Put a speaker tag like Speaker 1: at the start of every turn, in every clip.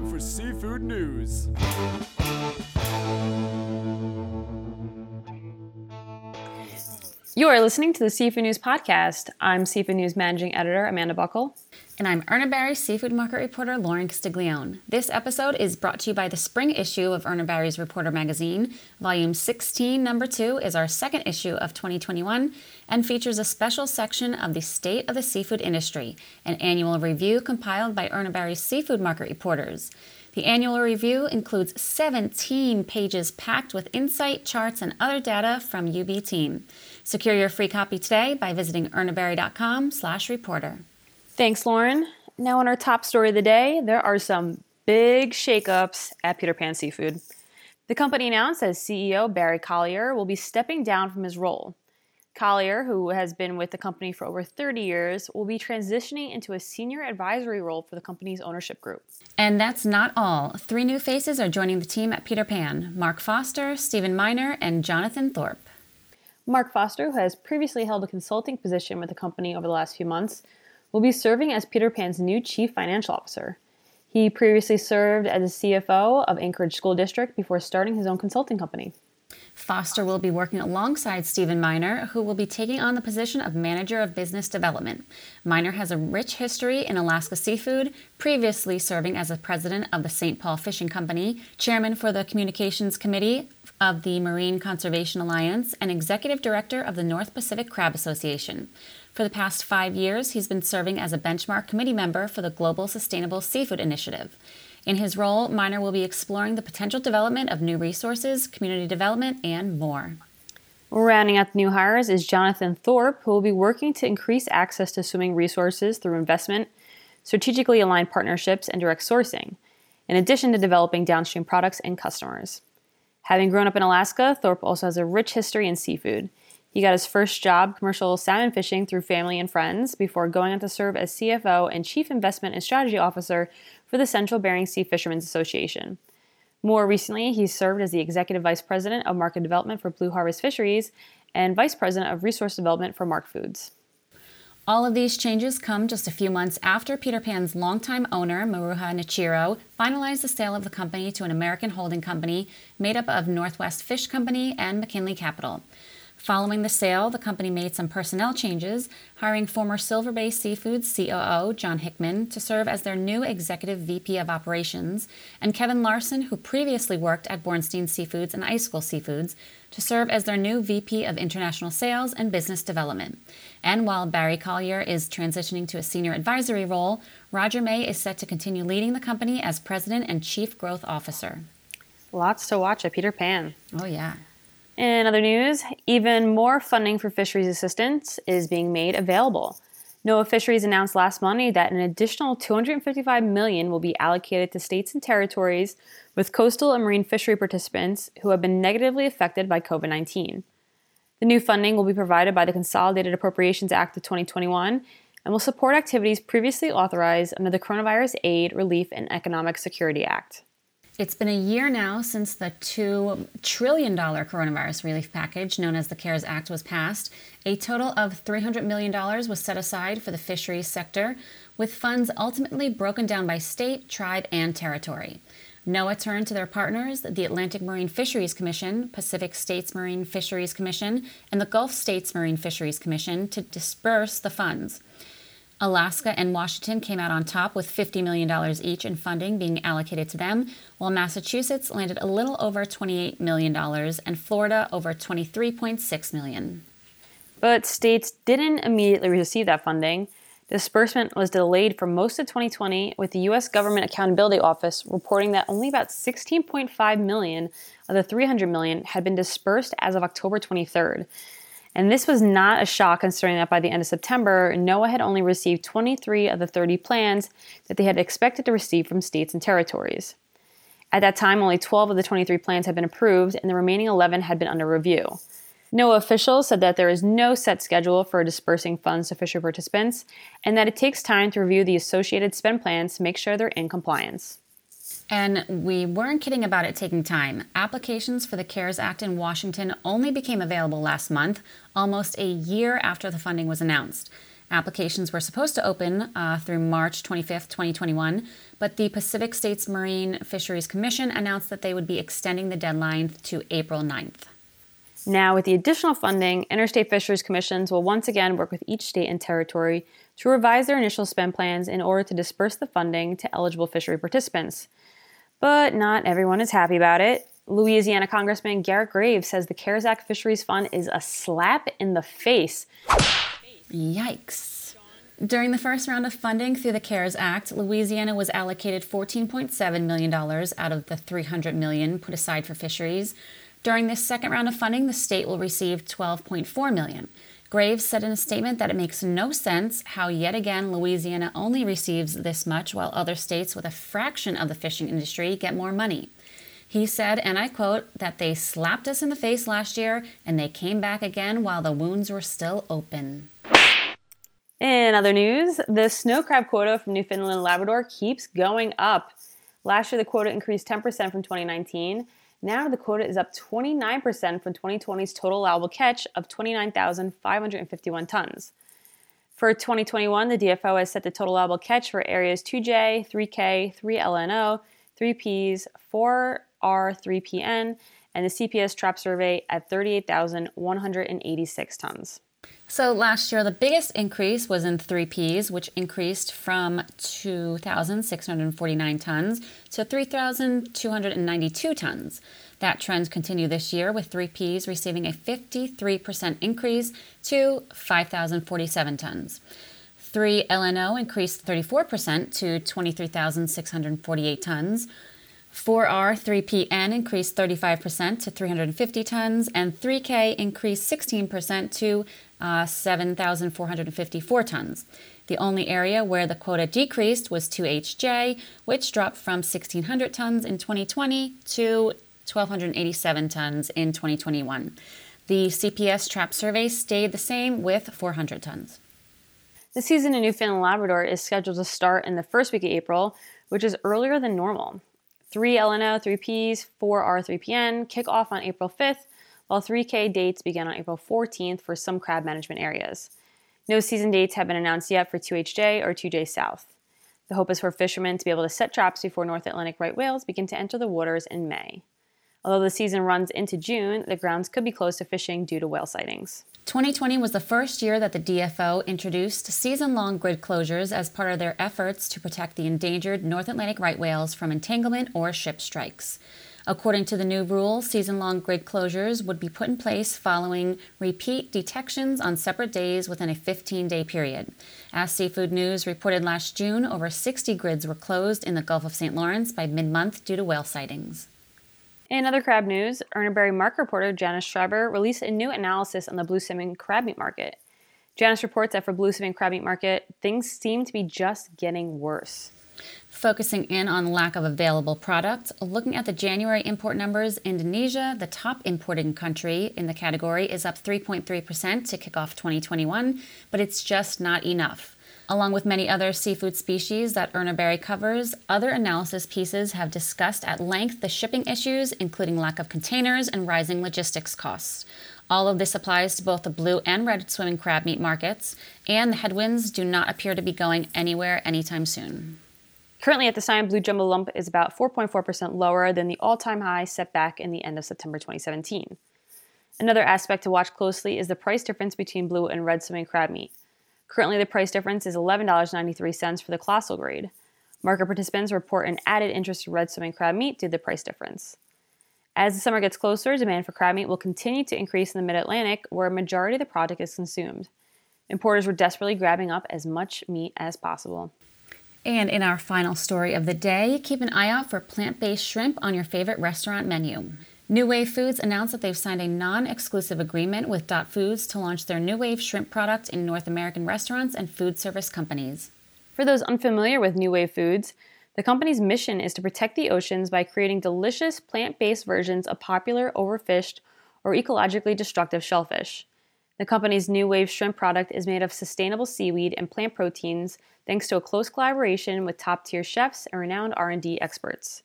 Speaker 1: Time for seafood news.
Speaker 2: You are listening to the Seafood News Podcast. I'm Seafood News Managing Editor Amanda Buckle.
Speaker 3: And I'm Urner Barry Seafood Market Reporter Lauren Castiglione. This episode is brought to you by the spring issue of Urner Barry's Reporter magazine. Volume 16, number 2, is our second issue of 2021 and features a special section of the state of the seafood industry, an annual review compiled by Urner Barry's Seafood Market Reporters. The annual review includes 17 pages packed with insight, charts, and other data from UB team. Secure your free copy today by visiting urnerbarry.com slash reporter.
Speaker 2: Thanks, Lauren. Now, on our top story of the day, there are some big shakeups at Peter Pan Seafood. The company announced that CEO Barry Collier will be stepping down from his role. Collier, who has been with the company for over 30 years, will be transitioning into a senior advisory role for the company's ownership group.
Speaker 3: And that's not all. Three new faces are joining the team at Peter Pan Mark Foster, Stephen Miner, and Jonathan Thorpe.
Speaker 2: Mark Foster, who has previously held a consulting position with the company over the last few months, will be serving as Peter Pan's new Chief Financial Officer. He previously served as the CFO of Anchorage School District before starting his own consulting company.
Speaker 3: Foster will be working alongside Stephen Miner, who will be taking on the position of Manager of Business Development. Miner has a rich history in Alaska seafood, previously serving as the president of the St. Paul Fishing Company, chairman for the Communications Committee of the Marine Conservation Alliance, and executive director of the North Pacific Crab Association. For the past five years, he's been serving as a benchmark committee member for the Global Sustainable Seafood Initiative. In his role, Miner will be exploring the potential development of new resources, community development, and more.
Speaker 2: Rounding out the new hires is Jonathan Thorpe, who will be working to increase access to swimming resources through investment, strategically aligned partnerships, and direct sourcing, in addition to developing downstream products and customers. Having grown up in Alaska, Thorpe also has a rich history in seafood. He got his first job commercial salmon fishing through family and friends before going on to serve as CFO and Chief Investment and Strategy Officer for the Central Bering Sea Fishermen's Association. More recently, he served as the Executive Vice President of Market Development for Blue Harvest Fisheries and Vice President of Resource Development for Mark Foods.
Speaker 3: All of these changes come just a few months after Peter Pan's longtime owner, Maruha Nichiro, finalized the sale of the company to an American holding company made up of Northwest Fish Company and McKinley Capital. Following the sale, the company made some personnel changes, hiring former Silver Bay Seafoods COO John Hickman to serve as their new executive VP of operations, and Kevin Larson, who previously worked at Bornstein Seafoods and Icicle Seafoods, to serve as their new VP of international sales and business development. And while Barry Collier is transitioning to a senior advisory role, Roger May is set to continue leading the company as president and chief growth officer.
Speaker 2: Lots to watch at Peter Pan.
Speaker 3: Oh, yeah.
Speaker 2: In other news, even more funding for fisheries assistance is being made available. NOAA Fisheries announced last Monday that an additional 255 million will be allocated to states and territories with coastal and marine fishery participants who have been negatively affected by COVID-19. The new funding will be provided by the Consolidated Appropriations Act of 2021 and will support activities previously authorized under the Coronavirus Aid, Relief, and Economic Security Act.
Speaker 3: It's been a year now since the $2 trillion coronavirus relief package, known as the CARES Act, was passed. A total of $300 million was set aside for the fisheries sector, with funds ultimately broken down by state, tribe, and territory. NOAA turned to their partners, the Atlantic Marine Fisheries Commission, Pacific States Marine Fisheries Commission, and the Gulf States Marine Fisheries Commission to disperse the funds. Alaska and Washington came out on top with $50 million each in funding being allocated to them, while Massachusetts landed a little over $28 million and Florida over 23.6 million.
Speaker 2: But states didn't immediately receive that funding. Disbursement was delayed for most of 2020, with the U.S. Government Accountability Office reporting that only about 16.5 million of the 300 million had been dispersed as of October 23rd. And this was not a shock considering that by the end of September, NOAA had only received 23 of the 30 plans that they had expected to receive from states and territories. At that time, only 12 of the 23 plans had been approved, and the remaining 11 had been under review. NOAA officials said that there is no set schedule for dispersing funds to Fisher participants, and that it takes time to review the associated spend plans to make sure they're in compliance.
Speaker 3: And we weren't kidding about it taking time. Applications for the CARES Act in Washington only became available last month, almost a year after the funding was announced. Applications were supposed to open uh, through March 25th, 2021, but the Pacific States Marine Fisheries Commission announced that they would be extending the deadline to April 9th.
Speaker 2: Now, with the additional funding, interstate fisheries commissions will once again work with each state and territory to revise their initial spend plans in order to disperse the funding to eligible fishery participants. But not everyone is happy about it. Louisiana Congressman Garrett Graves says the CARES Act Fisheries Fund is a slap in the face.
Speaker 3: Yikes. During the first round of funding through the CARES Act, Louisiana was allocated $14.7 million out of the 300 million put aside for fisheries. During this second round of funding, the state will receive 12.4 million. Graves said in a statement that it makes no sense how yet again Louisiana only receives this much while other states with a fraction of the fishing industry get more money. He said, and I quote, that they slapped us in the face last year and they came back again while the wounds were still open.
Speaker 2: In other news, the snow crab quota from Newfoundland and Labrador keeps going up. Last year, the quota increased 10% from 2019. Now the quota is up 29% from 2020's total allowable catch of 29,551 tons. For 2021, the DFO has set the total allowable catch for areas 2J, 3K, 3LNO, 3Ps, 4R, 3PN, and the CPS trap survey at 38,186 tons.
Speaker 3: So last year, the biggest increase was in 3Ps, which increased from 2,649 tons to 3,292 tons. That trend continued this year, with 3Ps receiving a 53% increase to 5,047 tons. 3 LNO increased 34% to 23,648 tons. 4R 3PN increased 35% to 350 tons, and 3K increased 16% to uh, 7,454 tons. The only area where the quota decreased was 2HJ, which dropped from 1,600 tons in 2020 to 1,287 tons in 2021. The CPS trap survey stayed the same with 400 tons.
Speaker 2: The season in Newfoundland and Labrador is scheduled to start in the first week of April, which is earlier than normal. 3 LNO, 3Ps, 4R, 3PN kick off on April 5th, while 3K dates begin on April 14th for some crab management areas. No season dates have been announced yet for 2HJ or 2J South. The hope is for fishermen to be able to set traps before North Atlantic right whales begin to enter the waters in May. Although the season runs into June, the grounds could be closed to fishing due to whale sightings.
Speaker 3: 2020 was the first year that the DFO introduced season long grid closures as part of their efforts to protect the endangered North Atlantic right whales from entanglement or ship strikes. According to the new rule, season long grid closures would be put in place following repeat detections on separate days within a 15 day period. As Seafood News reported last June, over 60 grids were closed in the Gulf of St. Lawrence by mid month due to whale sightings.
Speaker 2: In other crab news, Urner Mark reporter Janice Schreiber released a new analysis on the blue swimming crab meat market. Janice reports that for blue swimming crab meat market, things seem to be just getting worse.
Speaker 3: Focusing in on lack of available product, looking at the January import numbers, Indonesia, the top importing country in the category, is up 3.3% to kick off 2021, but it's just not enough. Along with many other seafood species that Urner Barry covers, other analysis pieces have discussed at length the shipping issues, including lack of containers and rising logistics costs. All of this applies to both the blue and red swimming crab meat markets, and the headwinds do not appear to be going anywhere anytime soon.
Speaker 2: Currently at the sign, blue jumbo lump is about 4.4% lower than the all time high set back in the end of September 2017. Another aspect to watch closely is the price difference between blue and red swimming crab meat. Currently, the price difference is $11.93 for the colossal grade. Market participants report an added interest in red swimming crab meat due to the price difference. As the summer gets closer, demand for crab meat will continue to increase in the mid Atlantic, where a majority of the product is consumed. Importers were desperately grabbing up as much meat as possible.
Speaker 3: And in our final story of the day, keep an eye out for plant based shrimp on your favorite restaurant menu. New Wave Foods announced that they've signed a non exclusive agreement with Dot Foods to launch their New Wave shrimp product in North American restaurants and food service companies.
Speaker 2: For those unfamiliar with New Wave Foods, the company's mission is to protect the oceans by creating delicious plant based versions of popular overfished or ecologically destructive shellfish. The company's New Wave shrimp product is made of sustainable seaweed and plant proteins thanks to a close collaboration with top-tier chefs and renowned R&D experts.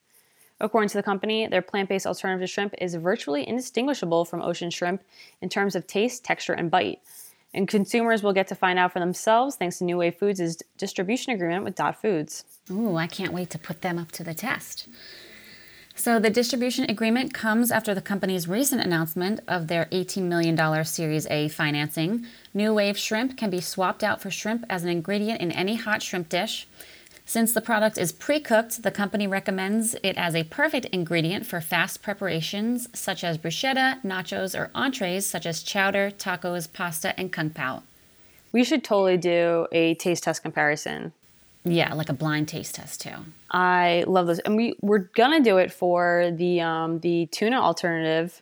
Speaker 2: According to the company, their plant based alternative to shrimp is virtually indistinguishable from ocean shrimp in terms of taste, texture, and bite. and consumers will get to find out for themselves thanks to New Wave Foods' distribution agreement with Dot Foods.
Speaker 3: Ooh, I can't wait to put them up to the test. So, the distribution agreement comes after the company's recent announcement of their $18 million Series A financing. New Wave shrimp can be swapped out for shrimp as an ingredient in any hot shrimp dish. Since the product is pre cooked, the company recommends it as a perfect ingredient for fast preparations such as bruschetta, nachos, or entrees such as chowder, tacos, pasta, and kung pao.
Speaker 2: We should totally do a taste test comparison.
Speaker 3: Yeah, like a blind taste test too.
Speaker 2: I love those, and we we're gonna do it for the um, the tuna alternative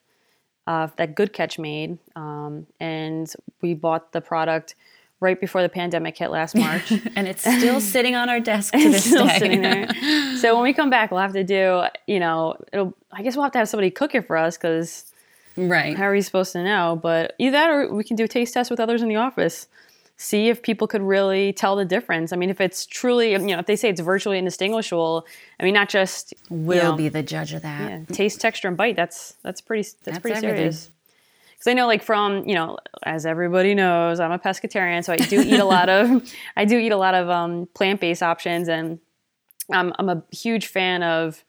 Speaker 2: uh, that Good Catch made, um, and we bought the product right before the pandemic hit last March.
Speaker 3: and it's still sitting on our desk to this
Speaker 2: still
Speaker 3: day.
Speaker 2: sitting there. so when we come back, we'll have to do, you know, it'll. I guess we'll have to have somebody cook it for us because
Speaker 3: right.
Speaker 2: how are we supposed to know? But either that, or we can do a taste test with others in the office. See if people could really tell the difference. I mean, if it's truly, you know, if they say it's virtually indistinguishable, I mean, not just you know,
Speaker 3: be the judge of that.
Speaker 2: yeah, taste, texture, and bite. That's that's pretty. That's,
Speaker 3: That's
Speaker 2: pretty
Speaker 3: everything.
Speaker 2: serious. Because I know, like from you know, as everybody knows, I'm a pescatarian, so I do eat a lot of, I do eat a lot of um, plant-based options, and I'm I'm a huge fan of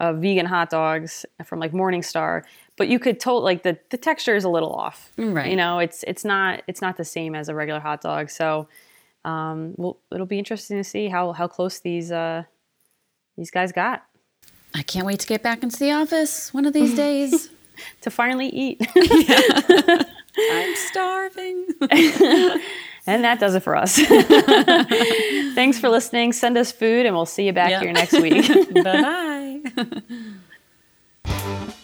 Speaker 2: of vegan hot dogs from like Morningstar. But you could tell like the the texture is a little off.
Speaker 3: Right.
Speaker 2: You know, it's it's not it's not the same as a regular hot dog. So, um, well, it'll be interesting to see how how close these uh these guys got
Speaker 3: I can't wait to get back into the office one of these days.
Speaker 2: to finally eat.
Speaker 3: I'm starving.
Speaker 2: And that does it for us. Thanks for listening. Send us food, and we'll see you back
Speaker 3: Yep.
Speaker 2: here next week.
Speaker 3: bye bye. Yeah.